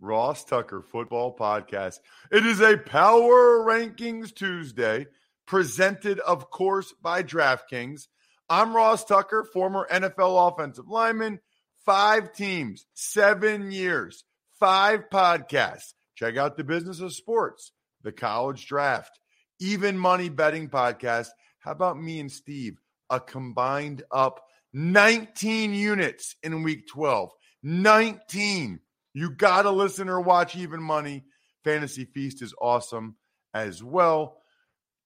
Ross Tucker Football Podcast. It is a Power Rankings Tuesday, presented, of course, by DraftKings. I'm Ross Tucker, former NFL offensive lineman, five teams, seven years, five podcasts. Check out the business of sports, the college draft, even money betting podcast. How about me and Steve? A combined up 19 units in week 12. 19. You got to listen or watch Even Money. Fantasy Feast is awesome as well.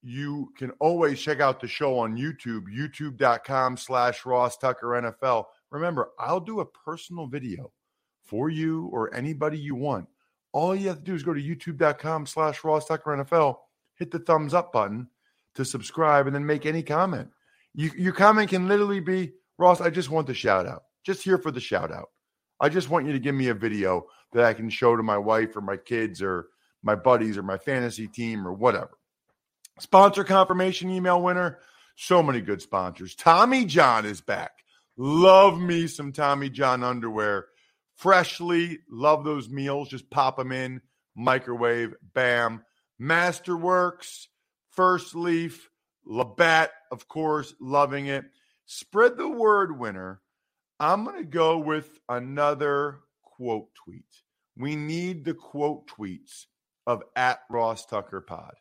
You can always check out the show on YouTube, youtube.com slash Ross Tucker NFL. Remember, I'll do a personal video for you or anybody you want. All you have to do is go to youtube.com slash Ross Tucker NFL, hit the thumbs up button to subscribe, and then make any comment. You, your comment can literally be, Ross, I just want the shout out. Just here for the shout out. I just want you to give me a video that I can show to my wife or my kids or my buddies or my fantasy team or whatever. Sponsor confirmation email winner. So many good sponsors. Tommy John is back. Love me some Tommy John underwear. Freshly, love those meals. Just pop them in, microwave, bam. Masterworks, First Leaf, Labatt, of course, loving it. Spread the word winner I'm going to go with another quote tweet. We need the quote tweets of at Ross Tucker Pod.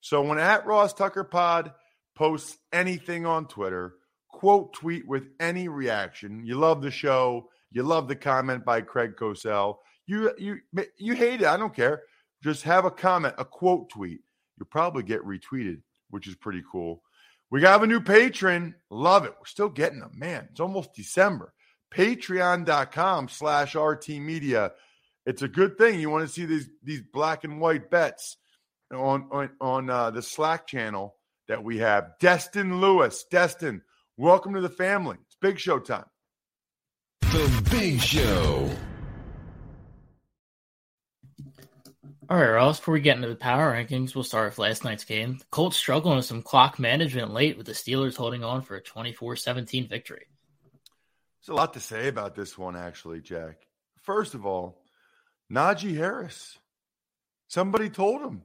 So when at Ross Tucker Pod posts anything on Twitter, quote tweet with any reaction. You love the show. You love the comment by Greg Cosell. You you you hate it. I don't care. Just have a comment, a quote tweet. You'll probably get retweeted, which is pretty cool. We got a new patron. Love it. We're still getting them. Man, it's almost December patreon.com slash RT Media. It's a good thing. You want to see these these black and white bets on on, on uh, the Slack channel that we have. Destin Lewis. Destin, welcome to the family. It's big show time. The Big Show. All right, Ross, before we get into the power rankings, we'll start with last night's game. The Colts struggling with some clock management late with the Steelers holding on for a 24 17 victory. There's a lot to say about this one, actually, Jack. First of all, Najee Harris. Somebody told him.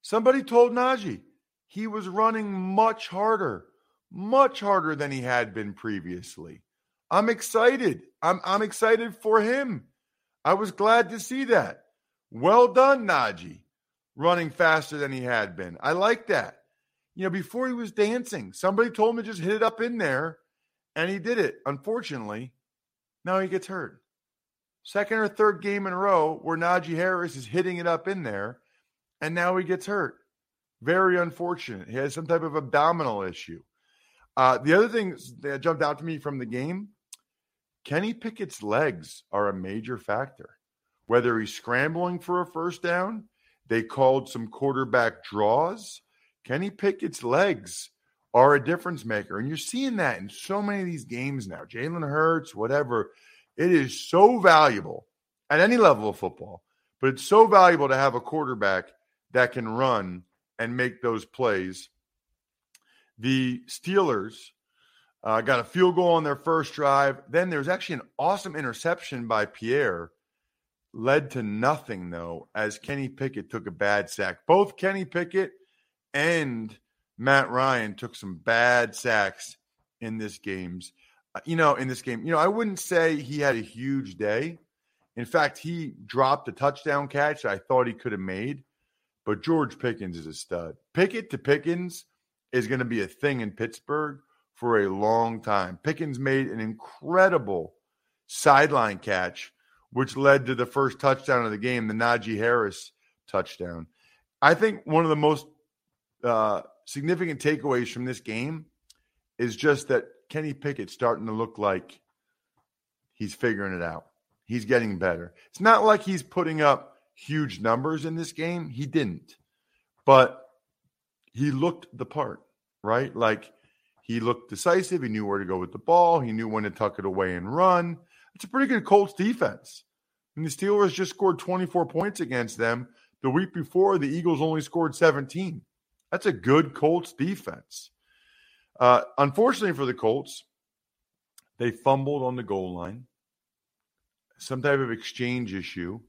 Somebody told Najee he was running much harder, much harder than he had been previously. I'm excited. I'm, I'm excited for him. I was glad to see that. Well done, Najee, running faster than he had been. I like that. You know, before he was dancing, somebody told him to just hit it up in there and he did it. Unfortunately, now he gets hurt. Second or third game in a row where Najee Harris is hitting it up in there, and now he gets hurt. Very unfortunate. He has some type of abdominal issue. Uh, the other thing that jumped out to me from the game Kenny Pickett's legs are a major factor. Whether he's scrambling for a first down, they called some quarterback draws. Kenny Pickett's legs are a difference maker. And you're seeing that in so many of these games now. Jalen Hurts, whatever. It is so valuable at any level of football, but it's so valuable to have a quarterback that can run and make those plays. the Steelers uh, got a field goal on their first drive. Then there's actually an awesome interception by Pierre, led to nothing though, as Kenny Pickett took a bad sack. Both Kenny Pickett and Matt Ryan took some bad sacks in this games. Uh, you know, in this game, you know, I wouldn't say he had a huge day. In fact, he dropped a touchdown catch I thought he could have made, but George Pickens is a stud. Pickett to Pickens is going to be a thing in Pittsburgh for a long time. Pickens made an incredible sideline catch, which led to the first touchdown of the game, the Najee Harris touchdown. I think one of the most uh, significant takeaways from this game is just that Kenny Pickett's starting to look like he's figuring it out. He's getting better. It's not like he's putting up huge numbers in this game. He didn't. But he looked the part, right? Like he looked decisive. He knew where to go with the ball. He knew when to tuck it away and run. It's a pretty good Colts defense. And the Steelers just scored 24 points against them. The week before, the Eagles only scored 17. That's a good Colts defense. Uh, unfortunately for the Colts, they fumbled on the goal line some type of exchange issue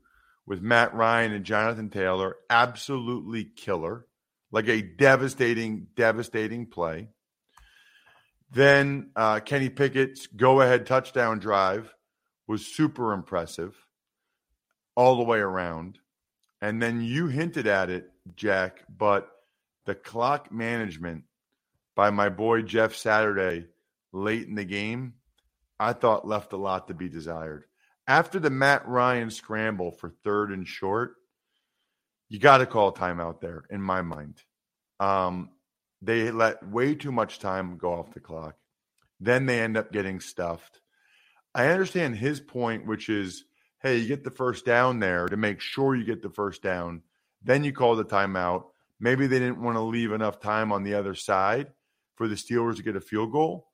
with Matt Ryan and Jonathan Taylor, absolutely killer, like a devastating, devastating play. Then uh, Kenny Pickett's go ahead touchdown drive was super impressive all the way around. And then you hinted at it, Jack, but the clock management by my boy Jeff Saturday late in the game, I thought left a lot to be desired after the Matt Ryan scramble for third and short, you got to call timeout there, in my mind. Um, they let way too much time go off the clock. Then they end up getting stuffed. I understand his point, which is hey, you get the first down there to make sure you get the first down. Then you call the timeout. Maybe they didn't want to leave enough time on the other side for the Steelers to get a field goal,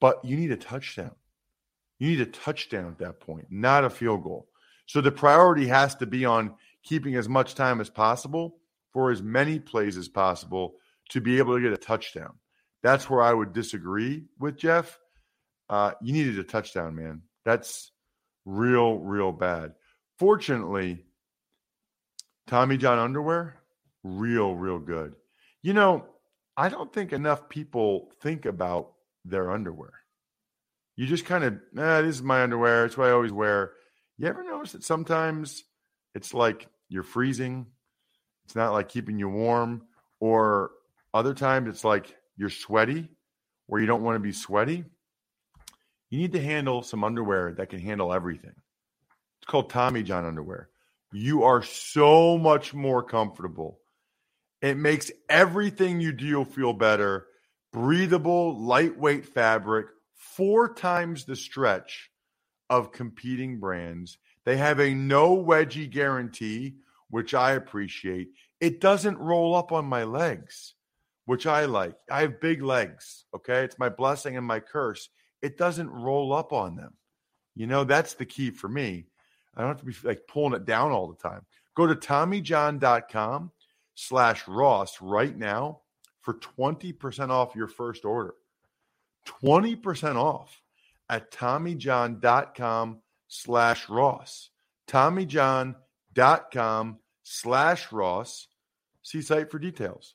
but you need a touchdown. You need a touchdown at that point, not a field goal. So the priority has to be on keeping as much time as possible for as many plays as possible to be able to get a touchdown. That's where I would disagree with Jeff. Uh, you needed a touchdown, man. That's real, real bad. Fortunately, Tommy John underwear, real, real good. You know, I don't think enough people think about their underwear you just kind of, eh, this is my underwear. It's what I always wear. You ever notice that sometimes it's like you're freezing? It's not like keeping you warm. Or other times it's like you're sweaty where you don't want to be sweaty. You need to handle some underwear that can handle everything. It's called Tommy John underwear. You are so much more comfortable. It makes everything you do feel better. Breathable, lightweight fabric four times the stretch of competing brands. They have a no wedgie guarantee, which I appreciate. It doesn't roll up on my legs, which I like. I have big legs. Okay. It's my blessing and my curse. It doesn't roll up on them. You know, that's the key for me. I don't have to be like pulling it down all the time. Go to TommyJohn.com slash Ross right now for 20% off your first order. 20% off at TommyJohn.com slash Ross. TommyJohn.com slash Ross. See site for details.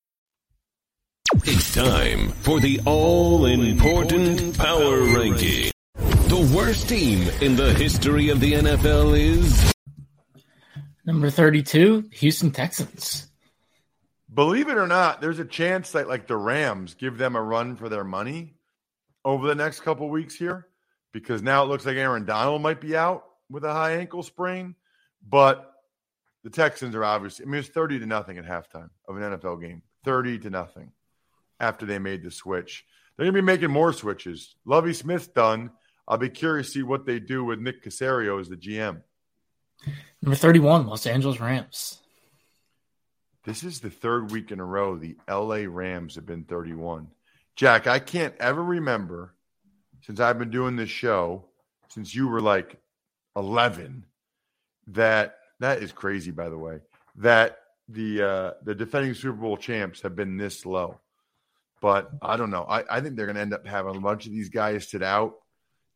It's time for the all important power ranking. The worst team in the history of the NFL is number 32, Houston Texans. Believe it or not, there's a chance that like the Rams give them a run for their money over the next couple weeks here because now it looks like Aaron Donald might be out with a high ankle sprain, but the Texans are obviously I mean it's 30 to nothing at halftime of an NFL game. 30 to nothing. After they made the switch. They're going to be making more switches. Lovie Smith's done. I'll be curious to see what they do with Nick Caserio as the GM. Number 31, Los Angeles Rams. This is the third week in a row the LA Rams have been 31. Jack, I can't ever remember since I've been doing this show, since you were like 11, that that is crazy, by the way, that the uh, the defending Super Bowl champs have been this low. But I don't know. I, I think they're going to end up having a bunch of these guys sit out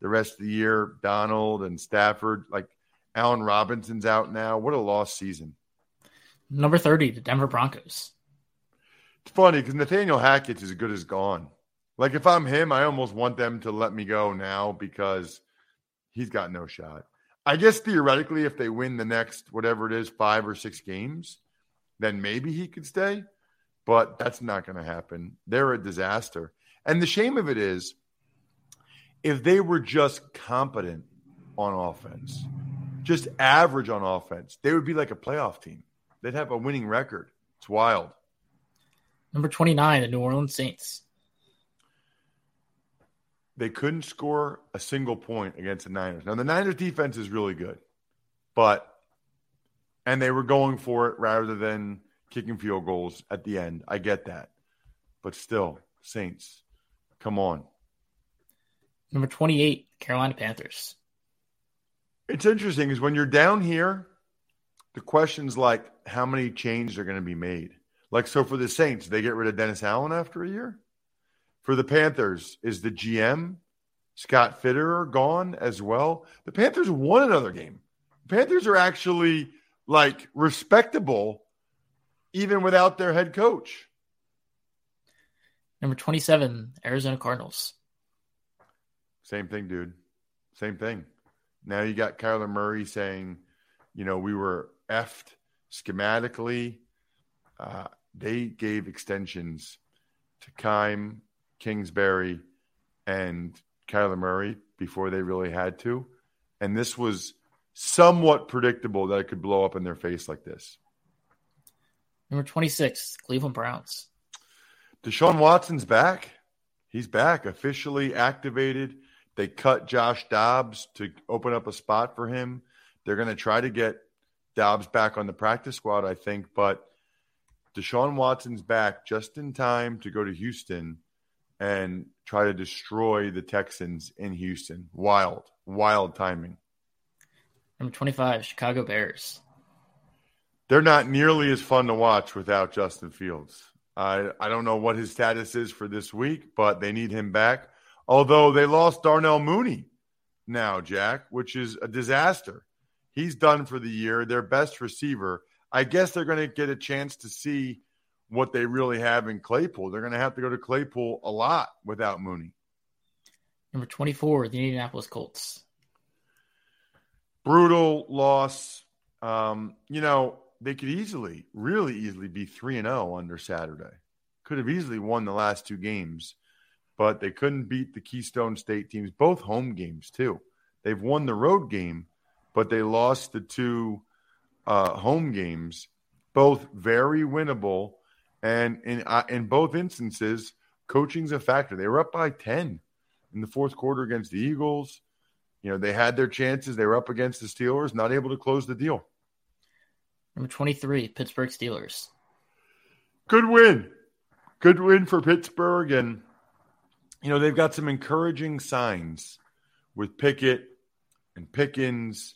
the rest of the year. Donald and Stafford, like Allen Robinson's out now. What a lost season. Number 30, the Denver Broncos. It's funny because Nathaniel Hackett's as good as gone. Like if I'm him, I almost want them to let me go now because he's got no shot. I guess theoretically, if they win the next whatever it is, five or six games, then maybe he could stay. But that's not going to happen. They're a disaster. And the shame of it is, if they were just competent on offense, just average on offense, they would be like a playoff team. They'd have a winning record. It's wild. Number 29, the New Orleans Saints. They couldn't score a single point against the Niners. Now, the Niners defense is really good, but, and they were going for it rather than kicking field goals at the end. I get that. But still, Saints, come on. Number 28, Carolina Panthers. It's interesting is when you're down here, the question's like how many changes are going to be made. Like, so for the Saints, they get rid of Dennis Allen after a year? For the Panthers, is the GM Scott Fitterer gone as well? The Panthers won another game. The Panthers are actually like respectable even without their head coach. Number 27, Arizona Cardinals. Same thing, dude. Same thing. Now you got Kyler Murray saying, you know, we were effed schematically. Uh, they gave extensions to Keim, Kingsbury, and Kyler Murray before they really had to. And this was somewhat predictable that it could blow up in their face like this. Number 26, Cleveland Browns. Deshaun Watson's back. He's back, officially activated. They cut Josh Dobbs to open up a spot for him. They're going to try to get Dobbs back on the practice squad, I think, but Deshaun Watson's back just in time to go to Houston and try to destroy the Texans in Houston. Wild, wild timing. Number 25, Chicago Bears. They're not nearly as fun to watch without Justin Fields. I, I don't know what his status is for this week, but they need him back. Although they lost Darnell Mooney now, Jack, which is a disaster. He's done for the year, their best receiver. I guess they're going to get a chance to see what they really have in Claypool. They're going to have to go to Claypool a lot without Mooney. Number 24, the Indianapolis Colts. Brutal loss. Um, you know, they could easily, really easily be 3 and 0 under Saturday. Could have easily won the last two games, but they couldn't beat the Keystone State teams, both home games, too. They've won the road game, but they lost the two uh, home games, both very winnable. And in, uh, in both instances, coaching's a factor. They were up by 10 in the fourth quarter against the Eagles. You know, they had their chances. They were up against the Steelers, not able to close the deal. Number 23, Pittsburgh Steelers. Good win. Good win for Pittsburgh. And, you know, they've got some encouraging signs with Pickett and Pickens.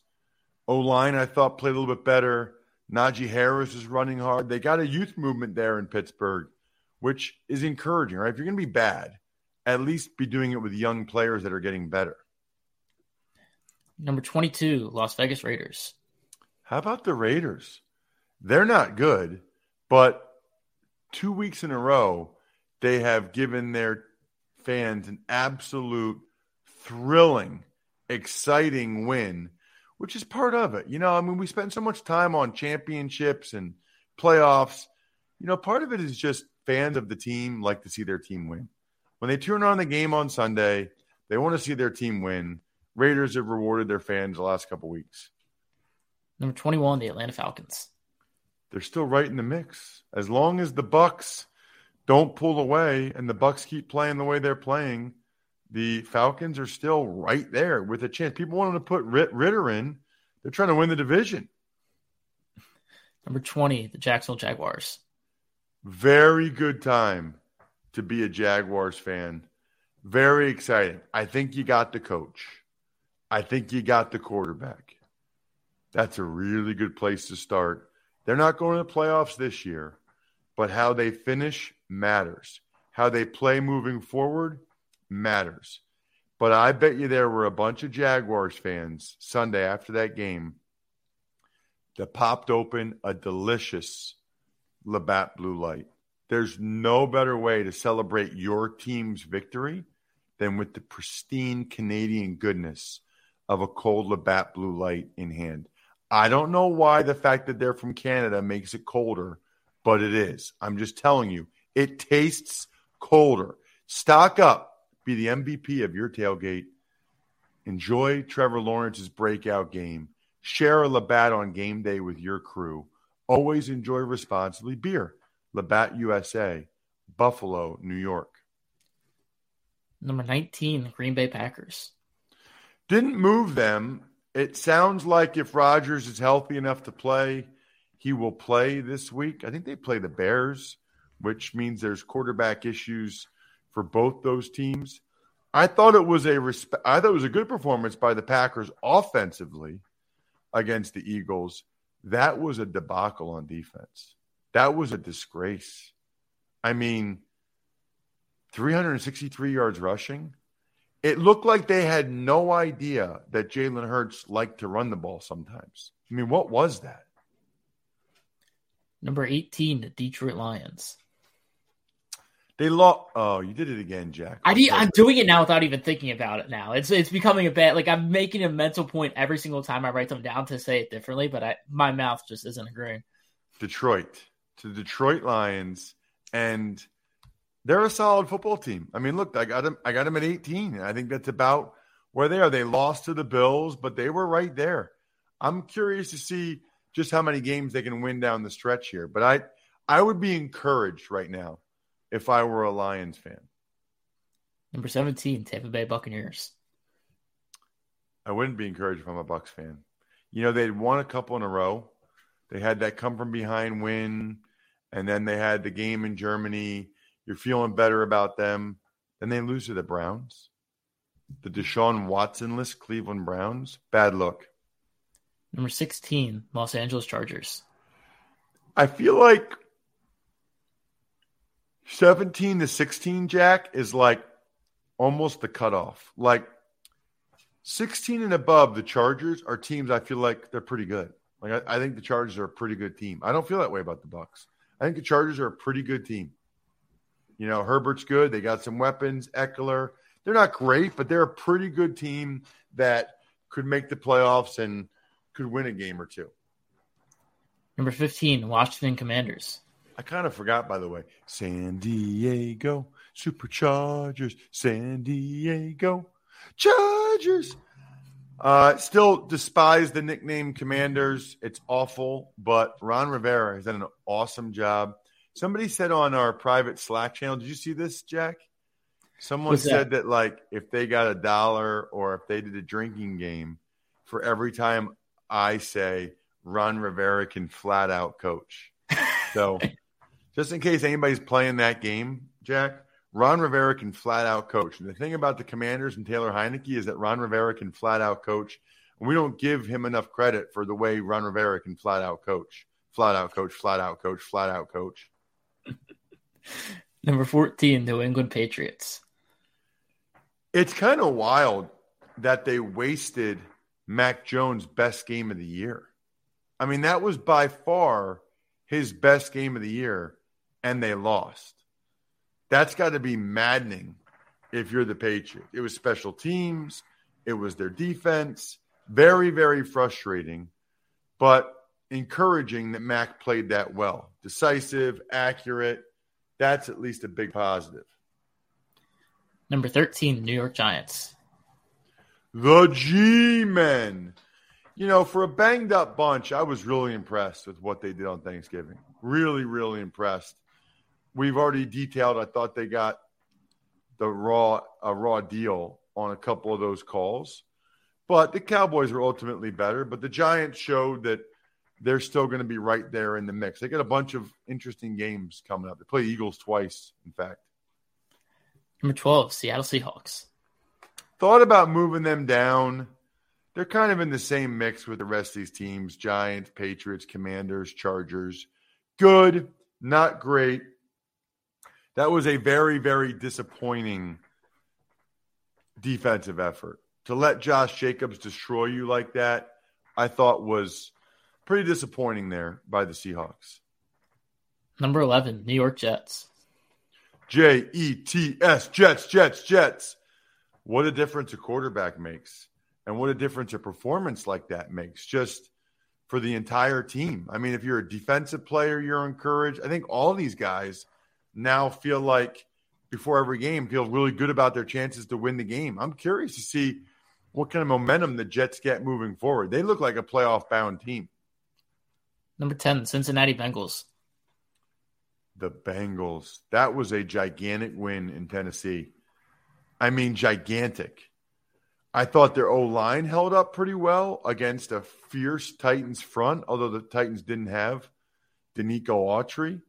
O line, I thought, played a little bit better. Najee Harris is running hard. They got a youth movement there in Pittsburgh, which is encouraging, right? If you're going to be bad, at least be doing it with young players that are getting better. Number 22, Las Vegas Raiders. How about the Raiders? They're not good, but two weeks in a row, they have given their fans an absolute thrilling, exciting win, which is part of it. You know, I mean, we spend so much time on championships and playoffs. You know, part of it is just fans of the team like to see their team win. When they turn on the game on Sunday, they want to see their team win. Raiders have rewarded their fans the last couple weeks. Number 21, the Atlanta Falcons they're still right in the mix. As long as the Bucs don't pull away and the Bucs keep playing the way they're playing, the Falcons are still right there with a chance. People wanted to put Ridder in. They're trying to win the division. Number 20, the Jacksonville Jaguars. Very good time to be a Jaguars fan. Very exciting. I think you got the coach. I think you got the quarterback. That's a really good place to start. They're not going to the playoffs this year, but how they finish matters. How they play moving forward matters. But I bet you there were a bunch of Jaguars fans Sunday after that game that popped open a delicious Labatt Blue Light. There's no better way to celebrate your team's victory than with the pristine Canadian goodness of a cold Labatt Blue Light in hand. I don't know why the fact that they're from Canada makes it colder, but it is. I'm just telling you, it tastes colder. Stock up, be the MVP of your tailgate. Enjoy Trevor Lawrence's breakout game. Share a Labatt on game day with your crew. Always enjoy responsibly. Beer, Labatt USA, Buffalo, New York. Number 19, Green Bay Packers. Didn't move them. It sounds like if Rodgers is healthy enough to play, he will play this week. I think they play the Bears, which means there's quarterback issues for both those teams. I thought it was a resp- I thought it was a good performance by the Packers offensively against the Eagles. That was a debacle on defense. That was a disgrace. I mean, 363 yards rushing. It looked like they had no idea that Jalen Hurts liked to run the ball sometimes. I mean, what was that? Number 18, the Detroit Lions. They lost. Oh, you did it again, Jack. I de- I'm doing it now without even thinking about it. Now it's it's becoming a bad. Like I'm making a mental point every single time I write them down to say it differently, but I my mouth just isn't agreeing. Detroit to the Detroit Lions, and they're a solid football team. I mean, look, I got them. I got them at 18. I think that's about where they are. They lost to the Bills, but they were right there. I'm curious to see just how many games they can win down the stretch here. But I I would be encouraged right now if I were a Lions fan. Number 17, Tampa Bay Buccaneers. I wouldn't be encouraged if I'm a Bucs fan. You know, they'd won a couple in a row. They had that come from behind win, and then they had the game in Germany. You're feeling better about them. Then they lose to the Browns. The Deshaun Watsonless Cleveland Browns. Bad look. Number 16, Los Angeles Chargers. I feel like 17 to 16, Jack, is like almost the cutoff. Like 16 and above, the Chargers are teams I feel like they're pretty good. Like I, I, think the Chargers are a pretty good team. I don't feel that way about the Bucs. I think the Chargers are a pretty good team. You know, Herbert's good. They got some weapons. Ekeler. They're not great, but they're a pretty good team that could make the playoffs and could win a game or two. Number 15, Washington Commanders. I kind of forgot, by the way. San Diego Superchargers, San Diego Chargers. Uh, still despise the nickname Commanders. It's awful, but Ron Rivera has done an awesome job. Somebody said on our private Slack channel, did you see this, Jack? Someone What's said that? that, like, if they got a dollar or if they did a drinking game for every time I say Ron Rivera can flat out coach. So just in case anybody's playing that game, Jack, Ron Rivera can flat out coach. And the thing about the Commanders and Taylor Heinicke is that Ron Rivera can flat out coach. And we don't give him enough credit for the way Ron Rivera can flat out coach. Flat out coach, flat out coach, flat out coach. Number 14, New England Patriots. It's kind of wild that they wasted Mac Jones' best game of the year. I mean, that was by far his best game of the year and they lost. That's got to be maddening if you're the Patriots. It was special teams, it was their defense. Very, very frustrating, but encouraging that Mac played that well. Decisive, accurate. That's at least a big positive. Number 13, New York Giants. The G Men. You know, for a banged up bunch, I was really impressed with what they did on Thanksgiving. Really, really impressed. we've already detailed. I thought they got the raw a raw deal on a couple of those calls, but the Cowboys are ultimately better. But the Giants showed that they're still going to be right there in the mix. They got a bunch of interesting games coming up. They play Eagles twice, in fact. Number 12, Seattle Seahawks. Thought about moving them down. They're kind of in the same mix with the rest of these teams Giants, Patriots, Commanders, Chargers. Good, not great. That was a very, very disappointing defensive effort. To let Josh Jacobs destroy you like that, I thought was pretty disappointing there by the Seahawks. Number 11, New York Jets. J E T S, Jets, Jets, Jets. What a difference a quarterback makes, and what a difference a performance like that makes just for the entire team. I mean, if you're a defensive player, you're encouraged. I think all these guys now feel like before every game feel really good about their chances to win the game. I'm curious to see what kind of momentum the Jets get moving forward. They look like a playoff bound team. Number 10, Cincinnati Bengals. The Bengals. That was a gigantic win in Tennessee. I mean, gigantic. I thought their O line held up pretty well against a fierce Titans front, although the Titans didn't have Denico Autry.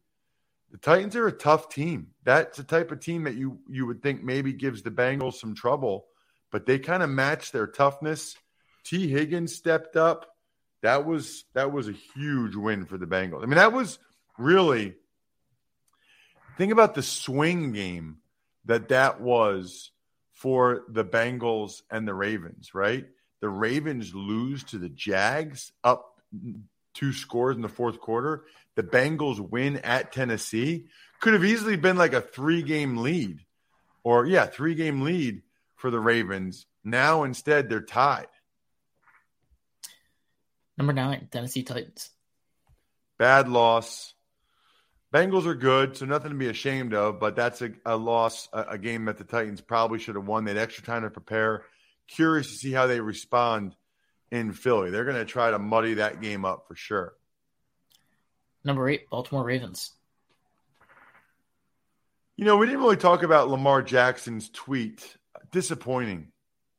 The Titans are a tough team. That's the type of team that you you would think maybe gives the Bengals some trouble, but they kind of matched their toughness. Tee Higgins stepped up that was that was a huge win for the Bengals. I mean, that was really think about the swing game that that was for the Bengals and the Ravens, right? The Ravens lose to the Jags up two scores in the fourth quarter. The Bengals win at Tennessee. Could have easily been like a three game lead or, yeah, three game lead for the Ravens. Now instead, they're tied. Number nine, Tennessee Titans. Bad loss. Bengals are good, so nothing to be ashamed of, but that's a, a loss, a, a, game that the Titans probably should have won. They had extra time to prepare. Curious to see how they respond in Philly. They're going to try to muddy that game up for sure. Number eight, Baltimore Ravens. You know, we didn't really talk about Lamar Jackson's tweet. Disappointing.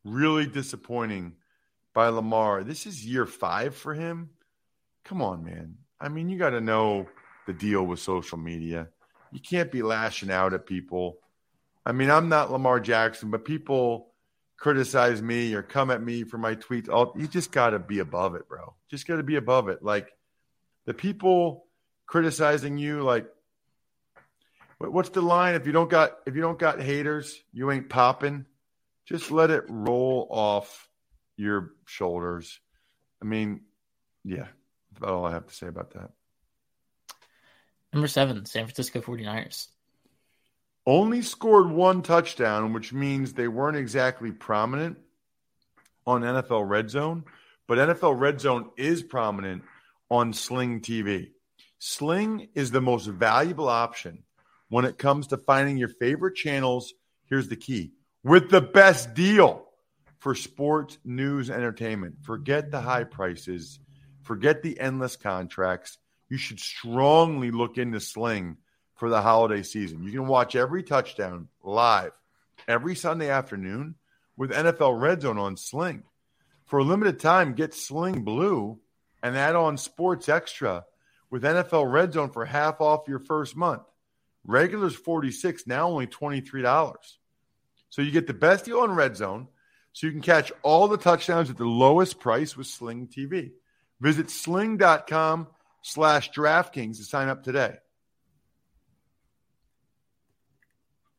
Really disappointing by Lamar. This is year five for him. Come on, man. I mean, you got to know the deal with social media. You can't be lashing out at people. I mean, I'm not Lamar Jackson, but people criticize me or come at me for my tweets. All you just got to be above it, bro. Just got to be above it. Like the people criticizing you, like what's the line? If you don't got if you don't got haters, you ain't popping. Just let it roll off your shoulders. I mean, yeah, that's all I have to say about that. Number seven, San Francisco 49ers. Only scored one touchdown, which means they weren't exactly prominent on NFL Red Zone, but NFL Red Zone is prominent on Sling TV. Sling is the most valuable option when it comes to finding your favorite channels. Here's the key with the best deal for sports, news, entertainment. Forget the high prices, forget the endless contracts. You should strongly look into Sling for the holiday season. You can watch every touchdown live every Sunday afternoon with NFL Red Zone on Sling. For a limited time, get Sling Blue and add on Sports Extra with NFL Red Zone for half off your first month. Regulars 46, now only $23. So you get the best deal on Red Zone so you can catch all the touchdowns at the lowest price with Sling TV. Visit sling.com slash DraftKings to sign up today.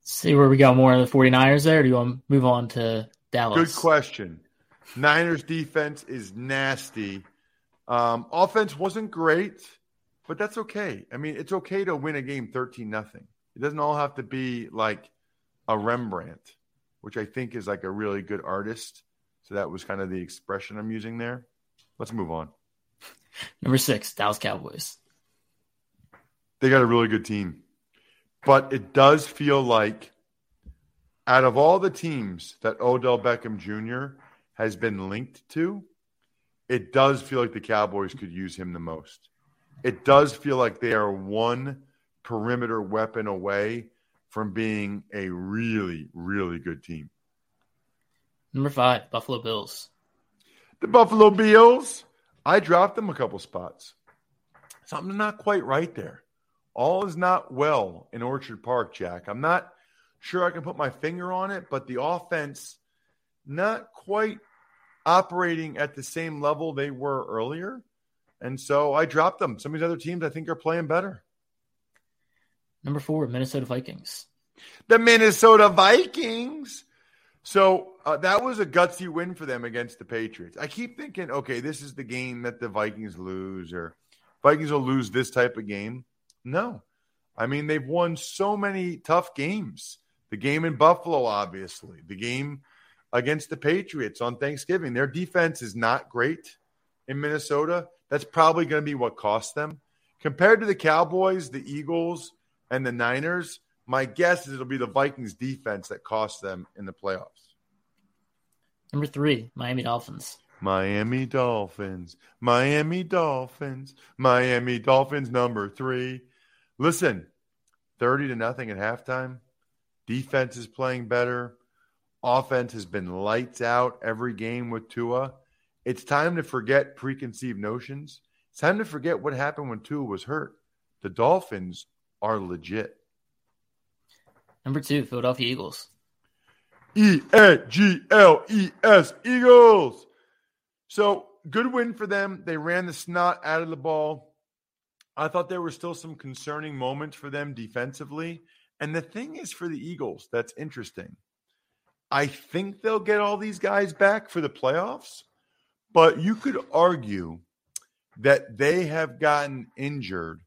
See where we got more of the 49ers there, or do you want to move on to Dallas? Good question. Niners defense is nasty. Um, offense wasn't great, but that's okay. I mean, it's okay to win a game 13 nothing. It doesn't all have to be like a Rembrandt which I think is like a really good artist. So that was kind of the expression I'm using there. Let's move on. Number six, Dallas Cowboys. They got a really good team. But it does feel like out of all the teams that Odell Beckham Jr. has been linked to, it does feel like the Cowboys could use him the most. It does feel like they are one perimeter weapon away from being a really, really good team. Number five, Buffalo Bills. The Buffalo Bills, I dropped them a couple spots. Something's not quite right there. All is not well in Orchard Park, Jack. I'm not sure I can put my finger on it, but the offense not quite operating at the same level they were earlier. And so I dropped them. Some of these other teams I think are playing better. Number four, Minnesota Vikings. The Minnesota Vikings. So uh, that was a gutsy win for them against the Patriots. I keep thinking, okay, this is the game that the Vikings lose, or Vikings will lose this type of game. No. I mean, they've won so many tough games. The game in Buffalo, obviously, the game against the Patriots on Thanksgiving. Their defense is not great in Minnesota. That's probably going to be what cost them. Compared to the Cowboys, the Eagles, and the Niners, my guess is it'll be the Vikings defense that costs them in the playoffs. Number three, Miami Dolphins. Miami Dolphins, Miami Dolphins, Miami Dolphins, number three. Listen, 30 to nothing at halftime. Defense is playing better. Offense has been lights out every game with Tua. It's time to forget preconceived notions. It's time to forget what happened when Tua was hurt. The Dolphins are legit. Number two, Philadelphia Eagles. E A G L E S, Eagles. So good win for them. They ran the snot out of the ball. I thought there were still some concerning moments for them defensively. And the thing is for the Eagles, that's interesting. I think they'll get all these guys back for the playoffs, but you could argue that they have gotten injured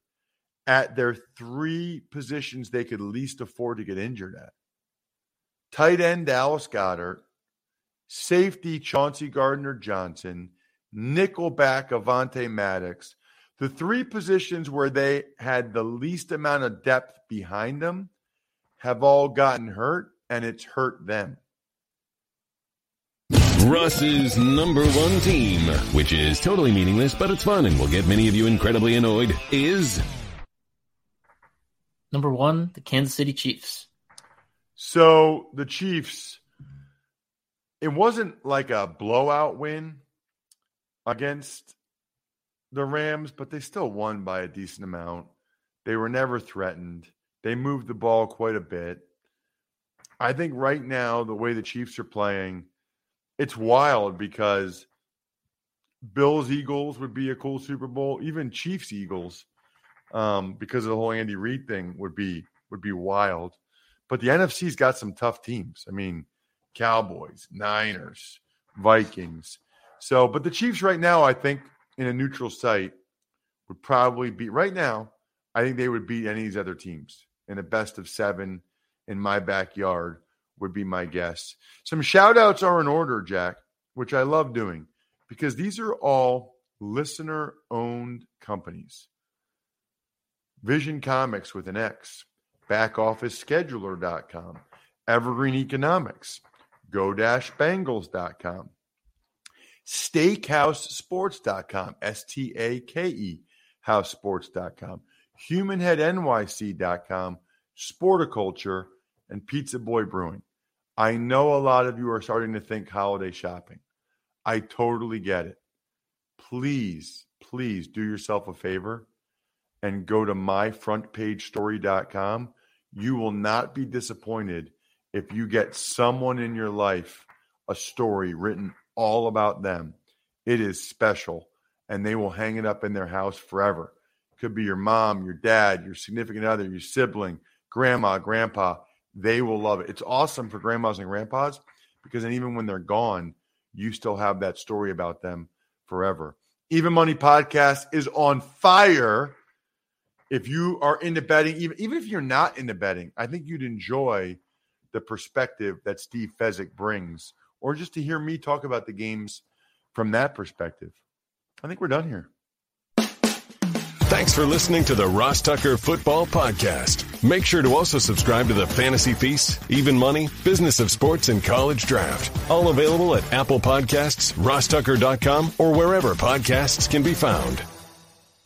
at their three positions they could least afford to get injured at. Tight end Dallas Goedert, safety Chauncey Gardner Johnson, nickelback Avonte Maddox. The three positions where they had the least amount of depth behind them have all gotten hurt, and it's hurt them. Ross's number one team, which is totally meaningless, but it's fun and will get many of you incredibly annoyed, is Number one, the Kansas City Chiefs. So the Chiefs, it wasn't like a blowout win against the Rams, but they still won by a decent amount. They were never threatened. They moved the ball quite a bit. I think right now, the way the Chiefs are playing, it's wild because Bills Eagles would be a cool Super Bowl. Even Chiefs Eagles, um, because of the whole Andy Reid thing, would be would be wild. But the NFC's got some tough teams. I mean, Cowboys, Niners, Vikings. So, but the Chiefs right now, I think, in a neutral site, would probably beat right now. I think they would beat any of these other teams in a best of seven in my backyard would be my guess. Some shout outs are in order, Jack, which I love doing because these are all listener owned companies. Vision Comics with an X, backofficescheduler.com, Evergreen Economics, go-bangles.com, steakhousesports.com, S-T-A-K-E, housesports.com, humanheadnyc.com, sporticulture, and Pizza Boy Brewing. I know a lot of you are starting to think holiday shopping. I totally get it. Please, please do yourself a favor and go to myfrontpagestory.com. You will not be disappointed if you get someone in your life a story written all about them. It is special and they will hang it up in their house forever. Could be your mom, your dad, your significant other, your sibling, grandma, grandpa. They will love it. It's awesome for grandmas and grandpas because then even when they're gone, you still have that story about them forever. Even Money Podcast is on fire. If you are into betting, even, even if you're not into betting, I think you'd enjoy the perspective that Steve Fezzik brings, or just to hear me talk about the games from that perspective. I think we're done here. Thanks for listening to the Ross Tucker Football Podcast. Make sure to also subscribe to the Fantasy Feast, Even Money, Business of Sports, and College Draft. All available at Apple Podcasts, rosstucker.com, or wherever podcasts can be found.